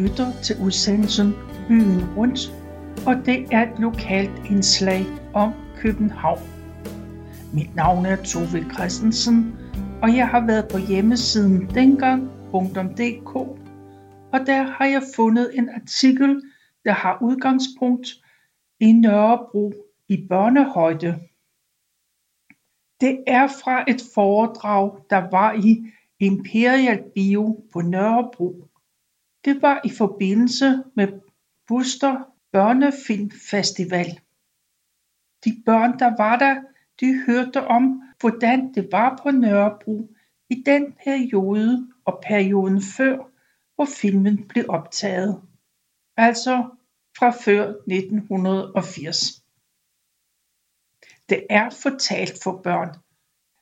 Lytter til udsendelsen Byen Rundt, og det er et lokalt indslag om København. Mit navn er Tove Christensen, og jeg har været på hjemmesiden dengang.dk, og der har jeg fundet en artikel, der har udgangspunkt i Nørrebro i børnehøjde. Det er fra et foredrag, der var i Imperial Bio på Nørrebro. Det var i forbindelse med Buster Børnefilmfestival. De børn, der var der, de hørte om, hvordan det var på Nørrebro i den periode og perioden før, hvor filmen blev optaget. Altså fra før 1980. Det er fortalt for børn,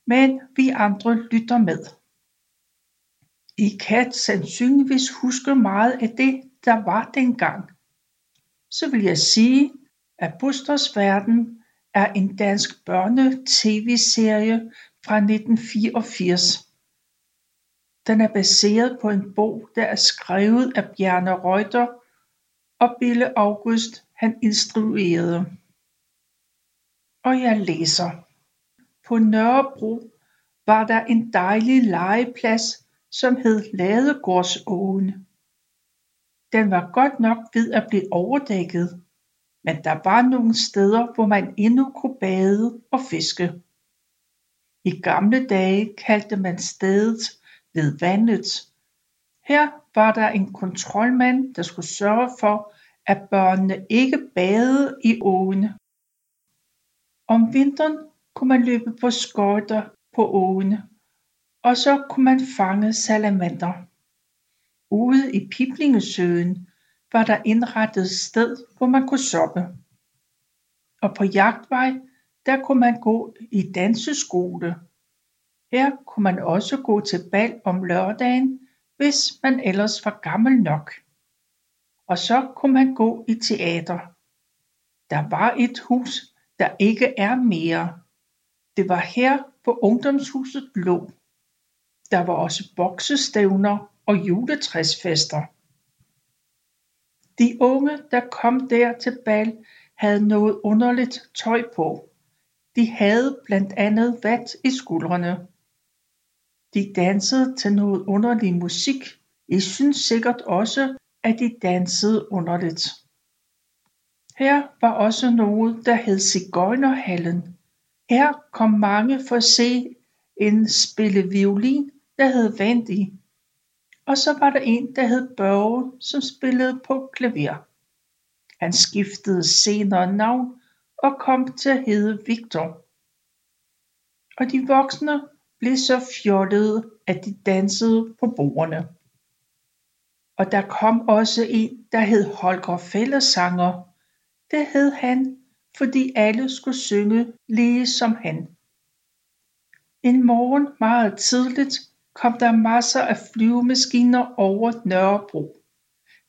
men vi andre lytter med. I kan sandsynligvis huske meget af det, der var dengang. Så vil jeg sige, at Busters Verden er en dansk børne-tv-serie fra 1984. Den er baseret på en bog, der er skrevet af Bjarne Reuter og Bille August han instruerede. Og jeg læser. På Nørrebro var der en dejlig legeplads, som hed Ladegårdsåen. Den var godt nok ved at blive overdækket, men der var nogle steder, hvor man endnu kunne bade og fiske. I gamle dage kaldte man stedet ved vandet. Her var der en kontrolmand, der skulle sørge for, at børnene ikke badede i åen. Om vinteren kunne man løbe på skøjter på åen, og så kunne man fange salamander. Ude i Piblingesøen var der indrettet et sted, hvor man kunne soppe. Og på jagtvej, der kunne man gå i danseskole. Her kunne man også gå til bal om lørdagen, hvis man ellers var gammel nok. Og så kunne man gå i teater. Der var et hus, der ikke er mere. Det var her, hvor ungdomshuset lå. Der var også boksestævner og juletræsfester. De unge, der kom der til bal, havde noget underligt tøj på. De havde blandt andet vat i skuldrene. De dansede til noget underlig musik. I synes sikkert også, at de dansede underligt. Her var også noget, der hed Sigøjnerhallen. Her kom mange for at se en spille violin, der hed Vandy. Og så var der en, der hed Børge, som spillede på klaver. Han skiftede senere navn og kom til at hedde Victor. Og de voksne blev så fjollede, at de dansede på bordene. Og der kom også en, der hed Holger Fællesanger. Det hed han, fordi alle skulle synge lige som han. En morgen meget tidligt kom der masser af flyvemaskiner over Nørrebro.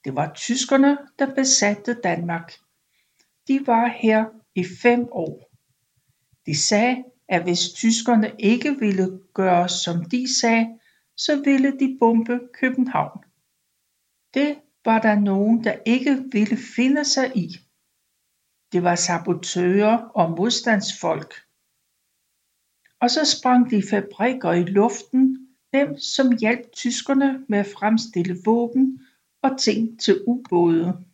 Det var tyskerne, der besatte Danmark. De var her i fem år. De sagde, at hvis tyskerne ikke ville gøre som de sagde, så ville de bombe København. Det var der nogen, der ikke ville finde sig i. Det var sabotører og modstandsfolk. Og så sprang de fabrikker i luften, dem som hjalp tyskerne med at fremstille våben og ting til ubåde.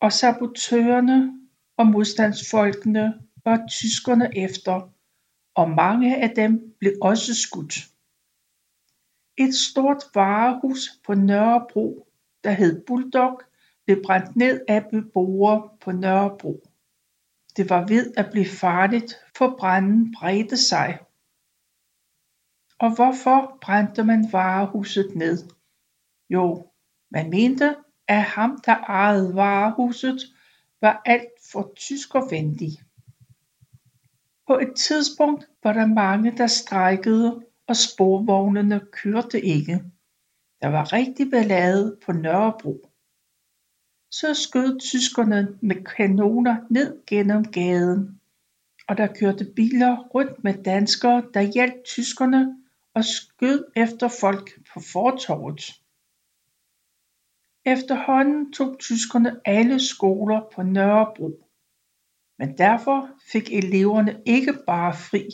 Og sabotørerne og modstandsfolkene var tyskerne efter, og mange af dem blev også skudt. Et stort varehus på Nørrebro, der hed Bulldog, blev brændt ned af beboere på Nørrebro. Det var ved at blive farligt, for branden bredte sig. Og hvorfor brændte man varehuset ned? Jo, man mente, at ham, der ejede varehuset, var alt for tyskervenlig. På et tidspunkt var der mange, der strejkede, og sporvognene kørte ikke. Der var rigtig ballade på Nørrebro. Så skød tyskerne med kanoner ned gennem gaden, og der kørte biler rundt med danskere, der hjalp tyskerne og skød efter folk på fortorvet. Efterhånden tog tyskerne alle skoler på Nørrebro men derfor fik eleverne ikke bare fri.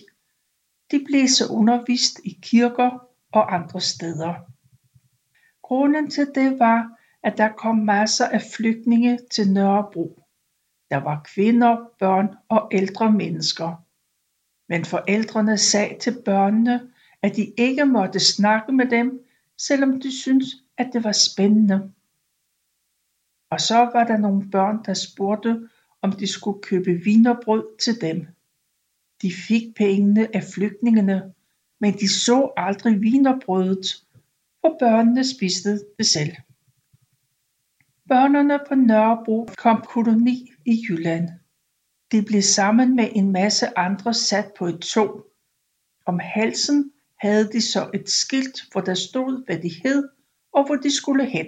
De blev så undervist i kirker og andre steder. Grunden til det var at der kom masser af flygtninge til Nørrebro. Der var kvinder, børn og ældre mennesker. Men forældrene sagde til børnene at de ikke måtte snakke med dem selvom de syntes at det var spændende. Og så var der nogle børn der spurgte om de skulle købe wienerbrød til dem. De fik pengene af flygtningene men de så aldrig wienerbrødet for børnene spiste det selv. Børnene på Nørrebro kom koloni i Jylland. De blev sammen med en masse andre sat på et tog. Om halsen havde de så et skilt hvor der stod hvad de hed og hvor de skulle hen.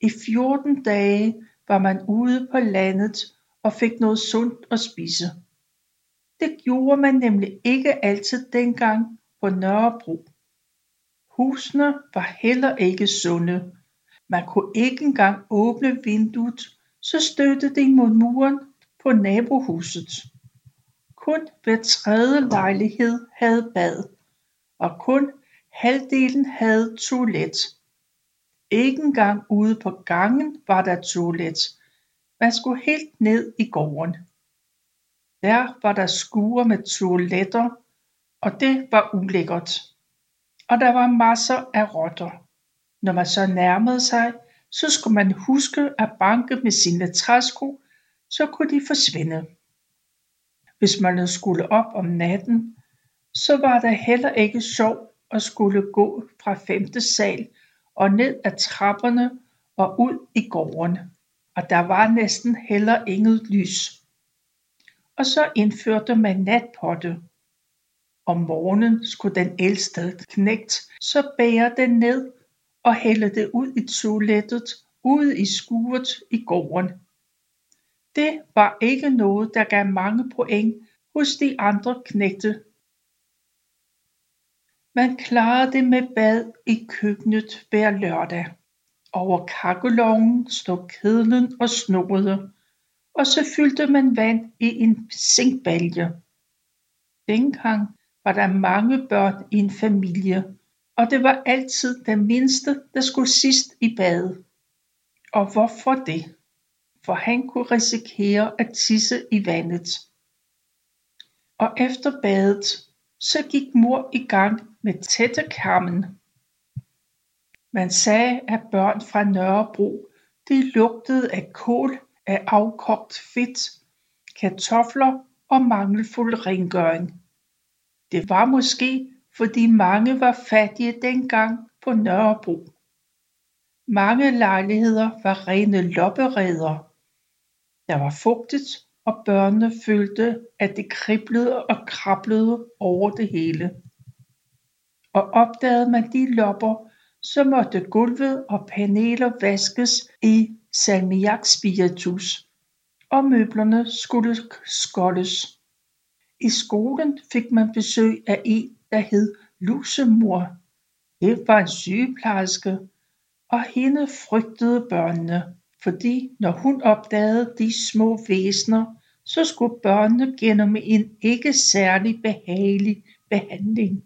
I 14 dage var man ude på landet og fik noget sundt at spise. Det gjorde man nemlig ikke altid dengang på Nørrebro. Husene var heller ikke sunde. Man kunne ikke engang åbne vinduet så stødte det mod muren på nabohuset kun hver tredje lejlighed havde bad og kun halvdelen havde toilet. Ikke engang ude på gangen var der toilet. Man skulle helt ned i gården. Der var der skure med toiletter og det var ulækkert. Og der var masser af rotter. Når man så nærmede sig så skulle man huske at banke med sine træsko så kunne de forsvinde hvis man skulle op om natten så var det heller ikke sjovt at skulle gå fra femte sal og ned ad trapperne og ud i gården og der var næsten heller inget lys. Og så indførte man natpotte. Om morgenen skulle den ældste knægt så bære den ned og hælde det ud i toilettet ude i skuret i gården det var ikke noget der gav mange point hos de andre knægte. Man klarede det med bad i køkkenet hver lørdag. Over kakkelovnen stod kedlen og snorede, og så fyldte man vand i en zinkbalje dengang var der mange børn i en familie og det var altid den mindste der skulle sidst i bad. Og hvorfor det? For han kunne risikere at tisse i vandet. Og efter badet så gik mor i gang med tættekammen man sagde at børn fra Nørrebro de lugtede af kål af afkogt fedt kartofler og mangelfuld rengøring. Det var måske fordi mange var fattige dengang på Nørrebro. Mange lejligheder var rene loppereder der var fugtigt og børnene følte at det kriblede og krablede over det hele. Og opdagede man de lopper så måtte gulvet og paneler vaskes i salmiakspiritus og møblerne skulle skoldes i skolen fik man besøg af en der hed Lusemor. Det var en sygeplejerske og hende frygtede børnene fordi når hun opdagede de små væsener så skulle børnene gennem en ikke særlig behagelig behandling.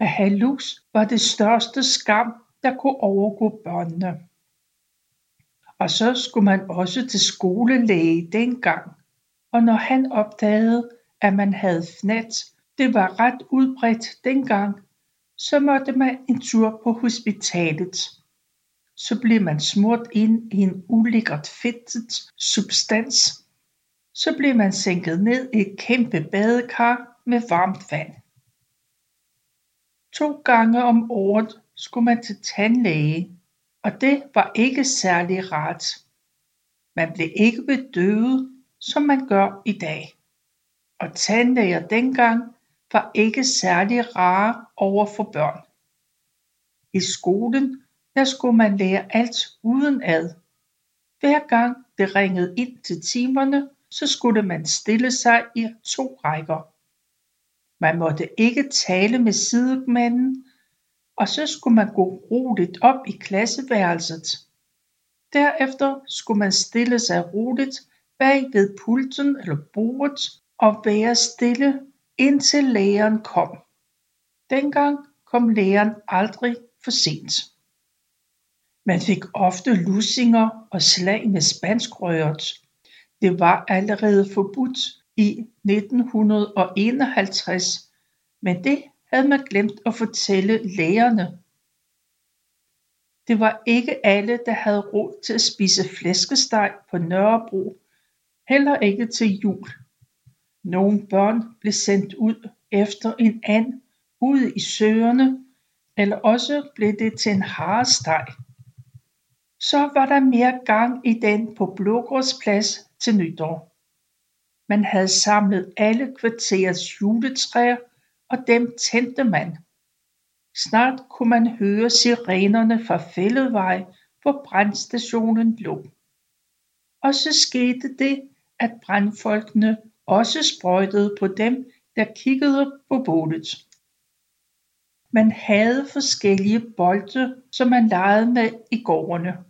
At have lus var det største skam der kunne overgå børnene. Og så skulle man også til skolelæge dengang. Og når han opdagede at man havde fnat det var ret udbredt dengang så måtte man en tur på hospitalet så blev man smurt ind i en ulækkert fedtet substans. Så blev man sænket ned i et kæmpe badekar med varmt vand. To gange om året skulle man til tandlæge og det var ikke særlig rart. Man blev ikke bedøvet som man gør i dag. Og tandlæger dengang var ikke særlig rare over for børn. I skolen her skulle man lære alt udenad hver gang det ringede ind til timerne så skulle man stille sig i to rækker man måtte ikke tale med sidemanden og så skulle man gå roligt op i klasseværelset. Derefter skulle man stille sig roligt bag ved pulten eller bordet og være stille indtil læreren kom. Dengang kom læreren aldrig for sent. Man fik ofte lussinger og slag med spanskrøret. Det var allerede forbudt i 1951, men det havde man glemt at fortælle lægerne. Det var ikke alle der havde råd til at spise flæskesteg på Nørrebro, heller ikke til jul. Nogle børn blev sendt ud efter en and ude i søerne eller også blev det til en haresteg. Så var der mere gang i den på Blågårdsplads til nytår. Man havde samlet alle kvarterets juletræer og dem tændte man. Snart kunne man høre sirenerne fra Fælledvej, hvor brandstationen lå. Og så skete det, at brandfolkene også sprøjtede på dem, der kiggede på bålet. Man havde forskellige bolde som man legede med i gårdene.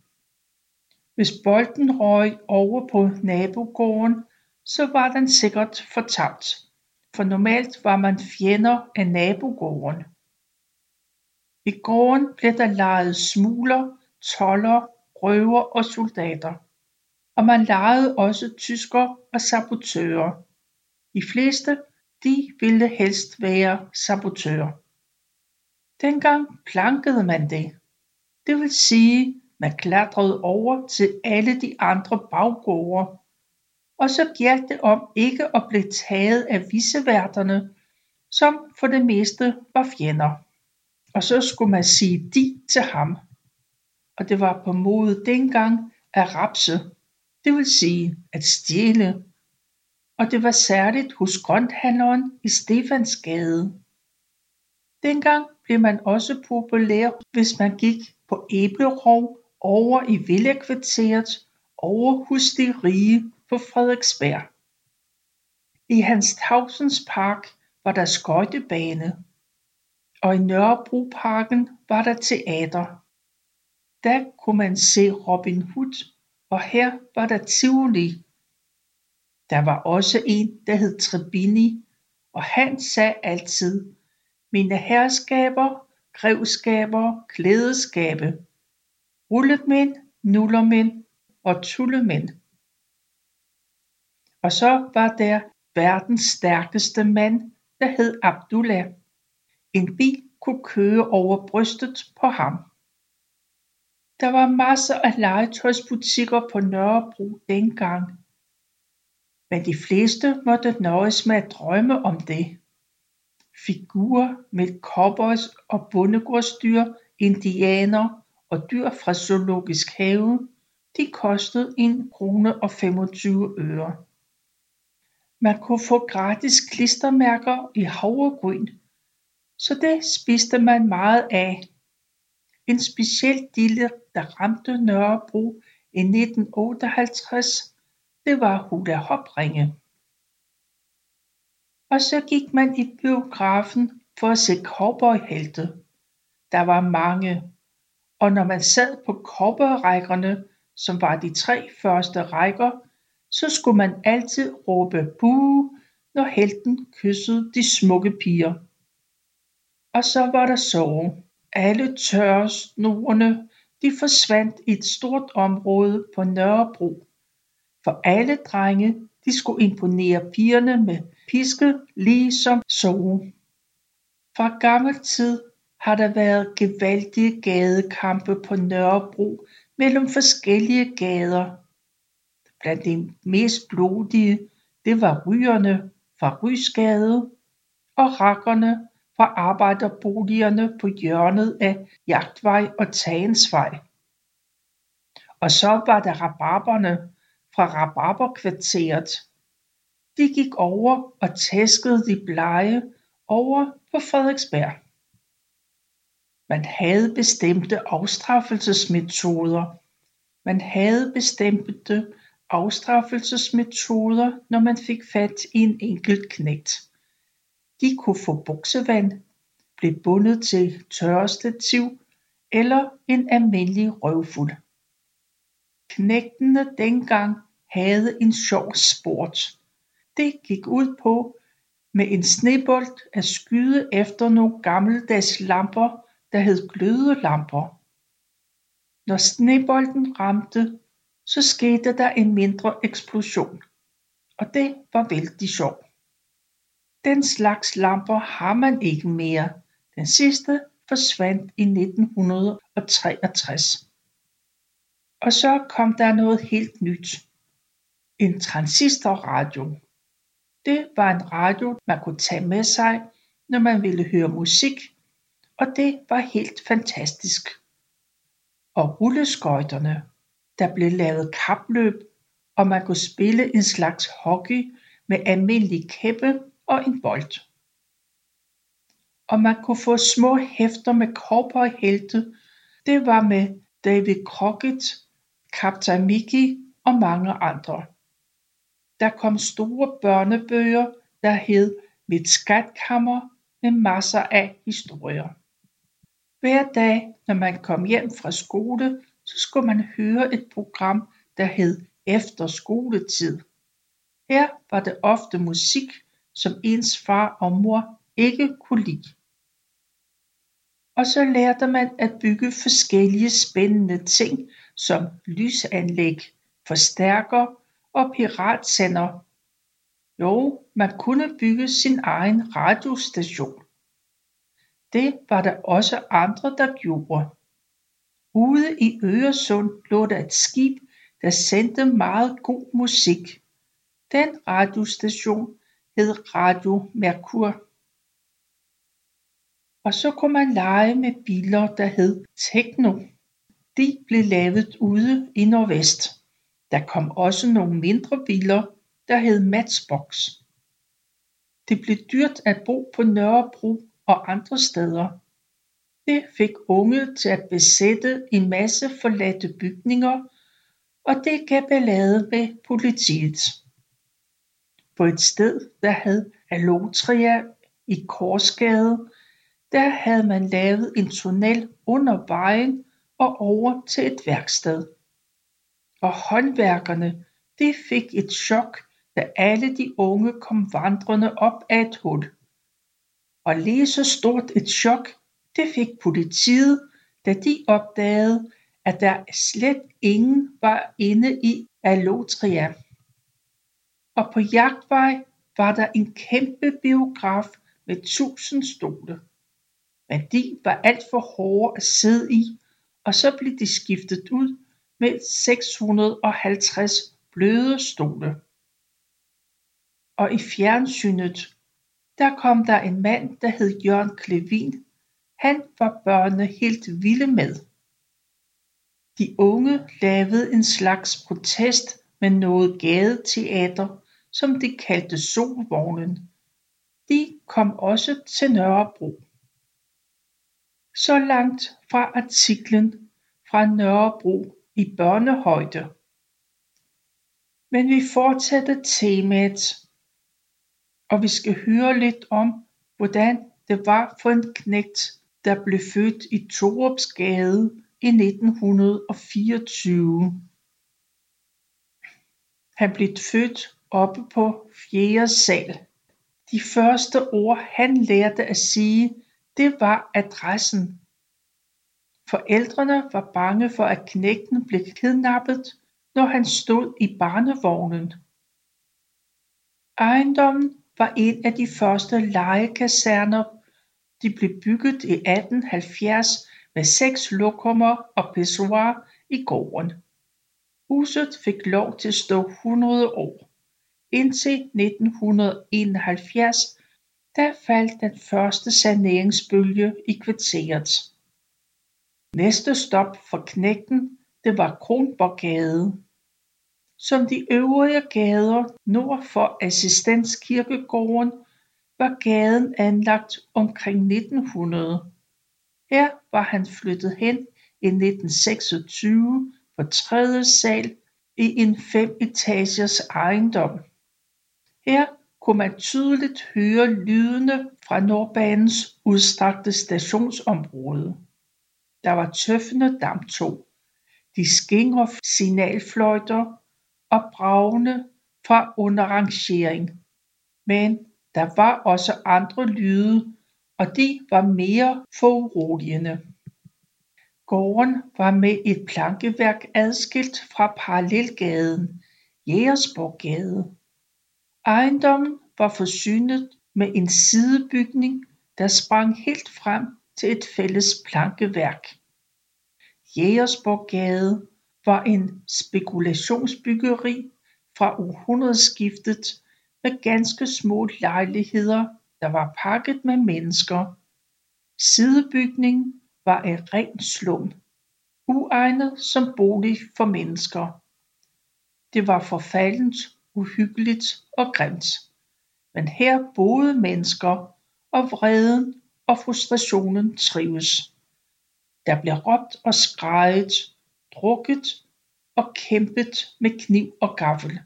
Hvis bolden røg over på nabogården så var den sikkert fortabt for normalt var man fjender af nabogården. I gården blev der leget smugler, toller, røver og soldater og man legede også tysker og sabotører. De fleste de ville helst være sabotører. Dengang plankede man det. Det vil sige, man klatrede over til alle de andre baggårde. Og så gjaldt det om ikke at blive taget af visseværterne, som for det meste var fjender. Og så skulle man sige de til ham. Og det var på mode dengang at rapse, det vil sige at stjæle. Og det var særligt hos grønthandleren i Stefansgade. Dengang blev man også populær, hvis man gik på æblerov over i villakvarteret over hos de rige på Frederiksberg. I Hans Tausens Park var der skøjtebane, og i Nørrebroparken var der teater. Der kunne man se Robin Hood, og her var der Tivoli. Der var også en, der hed Trebini, og han sagde altid, mine herskaber, grevskaber, klædeskabe, rullemænd, nullermænd og tullemænd. Og så var der verdens stærkeste mand, der hed Abdullah. En bil kunne køre over brystet på ham. Der var masser af legetøjsbutikker på Nørrebro dengang, men de fleste måtte nøjes med at drømme om det. Figurer med cowboys og bondegårdsdyr, indianer og dyr fra zoologisk have, de kostede 1 krone og 25 øre. Man kunne få gratis klistermærker i havregryn, så det spiste man meget af. En speciel dille der ramte Nørrebro i 1958 det var Hula hopringe. Og så gik man i biografen for at se cowboyhelte. Der var mange, og når man sad på cowboyrækkerne, som var de tre første rækker, så skulle man altid råbe buh, når helten kyssede de smukke piger. Og så var der sove. Alle tørresnorene de forsvandt i et stort område på Nørrebro, for alle drenge de skulle imponere pigerne med piske ligesom sove. Fra gammel tid har der været gevaldige gadekampe på Nørrebro mellem forskellige gader. Blandt de mest blodige det var rygerne fra Rysgade og rakkerne fra arbejderboligerne på hjørnet af Jagtvej og Tagensvej. Og så var der rabarberne fra rabarberkvarteret. De gik over og tæskede de blege over på Frederiksberg man havde bestemte afstraffelsesmetoder. Man havde bestemte afstraffelsesmetoder når man fik fat i en enkelt knægt. De kunne få buksevand blev bundet til tørrestativ eller en almindelig røvfuld. Knægtene dengang havde en sjov sport. Det gik ud på med en snebold at skyde efter nogle gammeldags lamper der hed glødelamper. Når snebolden ramte så skete der en mindre eksplosion og det var vældig sjovt den slags lamper har man ikke mere. Den sidste forsvandt i 1963 og så kom der noget helt nyt. En transistorradio. Det var en radio man kunne tage med sig når man ville høre musik og det var helt fantastisk. Og rulleskøjterne der blev lavet kapløb og man kunne spille en slags hockey med almindelig kæppe og en bold. Og man kunne få små hæfter med cowboyhelte. Det var med David Crockett Kaptajn Mickey og mange andre. Der kom store børnebøger der hed Mit skatkammer med masser af historier hver dag når man kom hjem fra skole så skulle man høre et program der hed Efter skoletid her var det ofte musik som ens far og mor ikke kunne lide. Og så lærte man at bygge forskellige spændende ting som lysanlæg forstærker og piratsender. Jo man kunne bygge sin egen radiostation det var der også andre der gjorde. Ude i Øresund lå der et skib der sendte meget god musik. Den radiostation hed Radio Mercur og så kunne man lege med biler der hed Techno. De blev lavet ude i Nordvest. Der kom også nogle mindre biler der hed Matchbox. Det blev dyrt at bo på Nørrebro og andre steder. Det fik unge til at besætte en masse forladte bygninger og det gav ballade med politiet. På et sted der hed Allotria i Korsgade der havde man lavet en tunnel under vejen og over til et værksted. Og håndværkerne de fik et chok da alle de unge kom vandrende op ad et hul og lige så stort et chok det fik politiet da de opdagede at der slet ingen var inde i Allotria. Og på Jagtvej var der en kæmpe biograf med tusind stole. Men de var alt for hårde at sidde i og så blev de skiftet ud med 650 bløde stole. Og i fjernsynet der kom der en mand der hed Jørgen Clevin han var børnene helt vilde med. De unge lavede en slags protest med noget gadeteater som de kaldte Solvognen. De kom også til Nørrebro. Så langt fra artiklen fra Nørrebro i børnehøjde. Men vi fortsætter temaet og vi skal høre lidt om hvordan det var for en knægt der blev født i Torupsgade i 1924 han blev født oppe på 4. sal. De første ord han lærte at sige det var adressen. Forældrene var bange for at knægten blev kidnappet når han stod i barnevognen. Ejendommen var en af de første legekaserner de blev bygget i 1870 med seks lokummer og pissoir i gården. Huset fik lov til at stå 100 år. Indtil 1971 da faldt den første saneringsbølge i kvarteret. Næste stop for knægten det var Kronborggade som de øvrige gader nord for Assistenskirkegården var gaden anlagt omkring 1900 her var han flyttet hen i 1926 på tredje sal i en fem etagers ejendom. Her kunne man tydeligt høre lydene fra Nordbanens udstrakte stationsområde. Der var tøffende damptog, de skingre signalfløjter og bragene fra underrangering. Men der var også andre lyde og de var mere foruroligende. Gården var med et plankeværk adskilt fra parallelgaden Jægersborggade. Ejendommen var forsynet med en sidebygning der sprang helt frem til et fælles plankeværk. Jægersborggade var en spekulationsbyggeri fra århundredeskiftet med ganske små lejligheder der var pakket med mennesker. Sidebygningen var et rent slum uegnet som bolig for mennesker. Det var forfaldent uhyggeligt og grimt. Men her boede mennesker og vreden og frustrationen trives. Der blev råbt og skreget drukket og kæmpet med kniv og gaffel.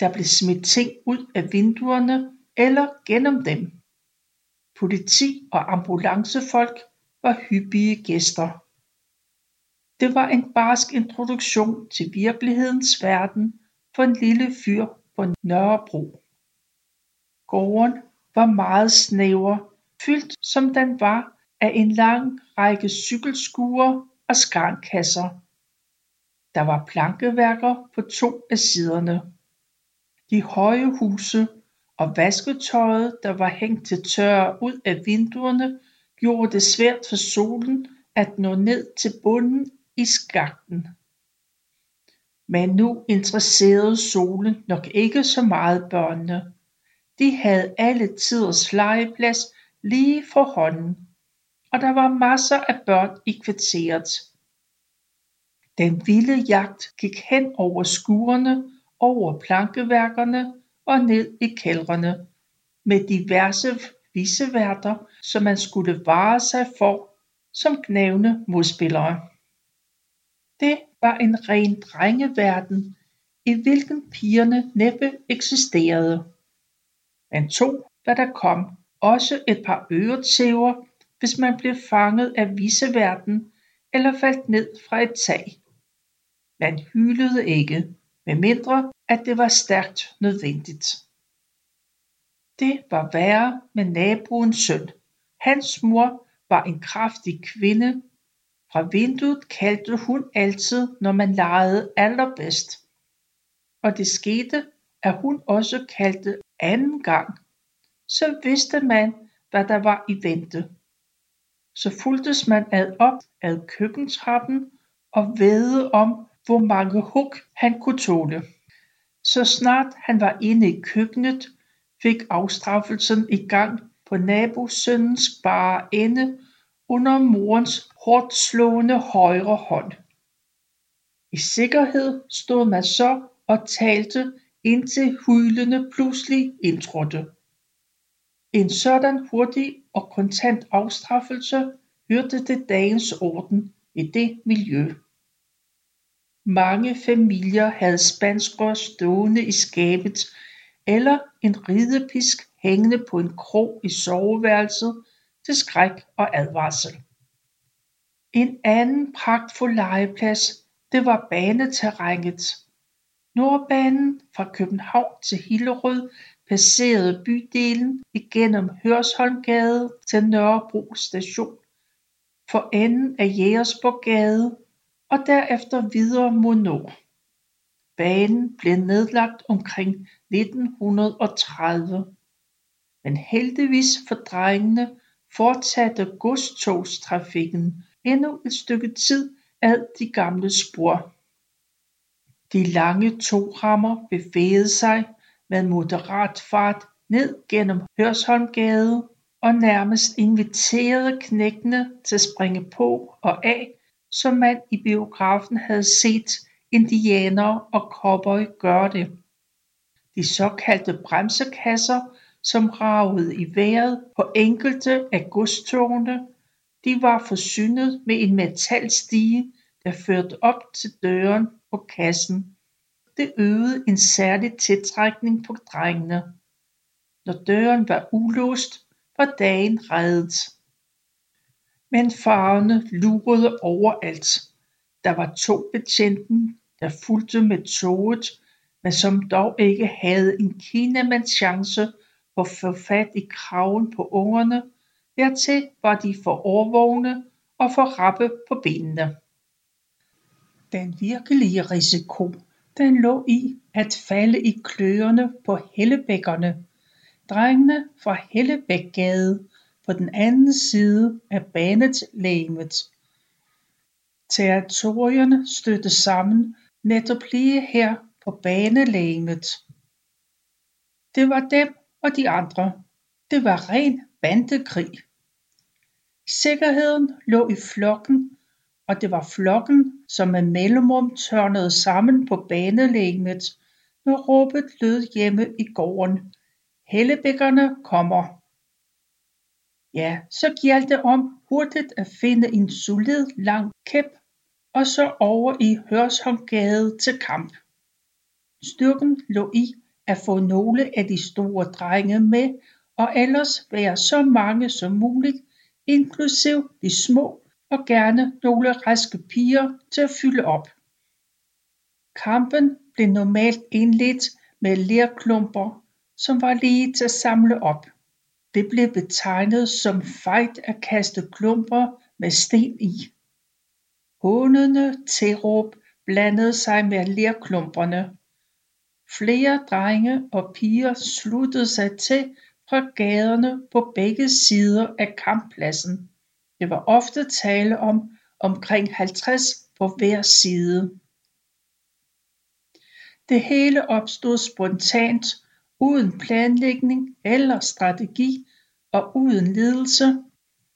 Der blev smidt ting ud af vinduerne eller gennem dem. Politi og ambulancefolk var hyppige gæster. Det var en barsk introduktion til virkelighedens verden for en lille fyr på Nørrebro. Gården var meget snæver fyldt som den var af en lang række cykelskuer og skarnkasser. Der var plankeværker på to af siderne. De høje huse og vasketøjet der var hængt til tørre ud af vinduerne gjorde det svært for solen at nå ned til bunden i skakten. Men nu interesserede solen nok ikke så meget børnene. De havde alle tiders legeplads lige for hånden og der var masser af børn i kvarteret. Den vilde jagt gik hen over skurene over plankeværkerne og ned i kældrene med diverse viceværter som man skulle vare sig for som gnavne modspillere. Det var en ren drengeverden i hvilken pigerne næppe eksisterede. Man tog hvad der kom også et par øretæver hvis man blev fanget af viseverden eller faldt ned fra et tag. Man hylede ikke medmindre at det var stærkt nødvendigt. Det var værre med naboens søn. Hans mor var en kraftig kvinde. Fra vinduet kaldte hun altid når man legede allerbedst. Og det skete at hun også kaldte anden gang. Så vidste man hvad der var i vente. Så fuldtes man ad op ad køkkentrappen og vede om hvor mange hug han kunne tåle. Så snart han var inde i køkkenet fik afstraffelsen i gang på nabosønnens bare ende under morens hårdtslående højre hånd. I sikkerhed stod man så og talte indtil hylende pludselig indtrådte. En sådan hurtig og kontant afstraffelse hørte til dagens orden i det miljø. Mange familier havde spanskrør stående i skabet eller en ridepisk hængende på en krog i soveværelset til skræk og advarsel. En anden pragtfuld legeplads det var baneterrænet. Nordbanen fra København til Hillerød passerede bydelen igennem Hørsholmgade til Nørrebro Station. For enden af Jægersborggade og derefter videre mod nord Banen blev nedlagt omkring 1930 men heldigvis for drengene fortsatte godstogstrafikken endnu et stykke tid ad de gamle spor. De lange togrammer bevægede sig med moderat fart ned gennem Hørsholmgade og nærmest inviterede knægtene til at springe på og af som man i biografen havde set indianere og cowboy gøre det. De såkaldte bremsekasser som ragede i vejret på enkelte af godstogene de var forsynet med en metalstige der førte op til døren på kassen. Det øvede en særlig tiltrækning på drengene. Når døren var ulåst var dagen reddet. Men farerne lurede overalt. Der var to betjenten, der fulgte med toget men som dog ikke havde en kinamands chance for at få fat i kraven på ungerne. Dertil var de for årvågne og for rappe på benene. Den virkelige risiko den lå i at falde i kløerne på Hellebækkerne. Drengene fra Hellebækgade på den anden side af banelegemet Territorierne stødte sammen netop lige her på banelegemet Det var dem og de andre. Det var ren bandekrig. Sikkerheden lå i flokken og det var flokken som med mellemrum tørnede sammen på banelægmet, når råbet lød hjemme i gården. Hellebækkerne kommer. Ja så gjaldt det om hurtigt at finde en solid lang kæp og så over i Hørsholmgade til kamp. Styrken lå i at få nogle af de store drenge med og ellers være så mange som muligt inklusive de små og gerne nogle raske piger til at fylde op. Kampen blev normalt indledt med lerklumper som var lige til at samle op. Det blev betegnet som fejt at kaste klumper med sten i. Hånende tilråb blandede sig med lerklumperne Flere drenge og piger sluttede sig til fra gaderne på begge sider af kamppladsen. Det var ofte tale om omkring 50 på hver side. Det hele opstod spontant uden planlægning eller strategi og uden ledelse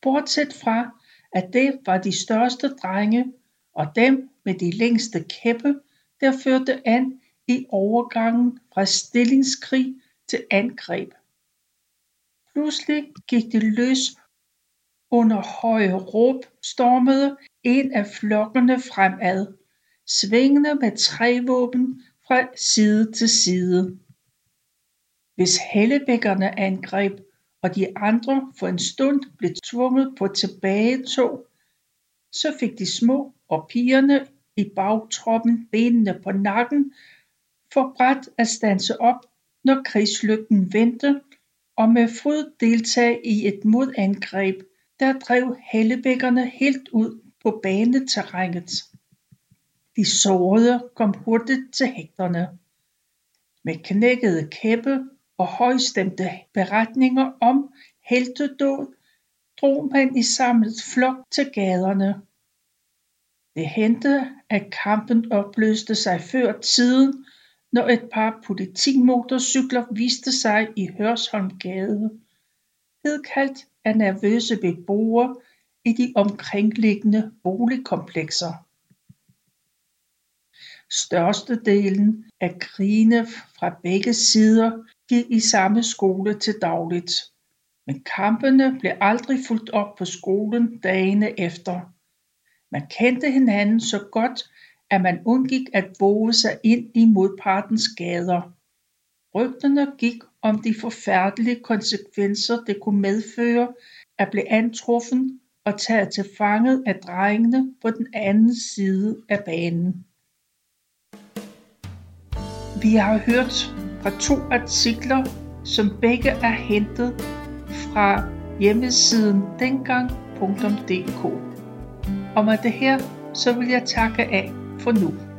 bortset fra at det var de største drenge og dem med de længste kæppe der førte an i overgangen fra stillingskrig til angreb. Pludselig gik det løs under høje råb stormede en af flokkene fremad svingende med trævåben fra side til side. Hvis Hellebækkerne angreb og de andre for en stund blev tvunget på tilbagetog så fik de små og pigerne i bagtroppen benene på nakken for brat at standse op når krigslykken vendte og med fryd deltage i et modangreb der drev Hellebækkerne helt ud på baneterrænet. De sårede kom hurtigt til hægterne. Med knækkede kæppe og højstemte beretninger om heltedåd drog man i samlet flok til gaderne. Det hændte at kampen opløste sig før tiden når et par politimotorcykler viste sig i Hørsholmgade hedkaldt af nervøse beboere i de omkringliggende boligkomplekser. Størstedelen af krigene fra begge sider gik i samme skole til dagligt. Men kampene blev aldrig fulgt op på skolen dagene efter. Man kendte hinanden så godt at man undgik at vove sig ind i modpartens gader. Rygterne gik om de forfærdelige konsekvenser det kunne medføre at blive antruffen og taget til fange af drengene på den anden side af banen. Vi har hørt fra to artikler som begge er hentet fra hjemmesiden dengang.dk og med det her så vil jeg takke af for nu.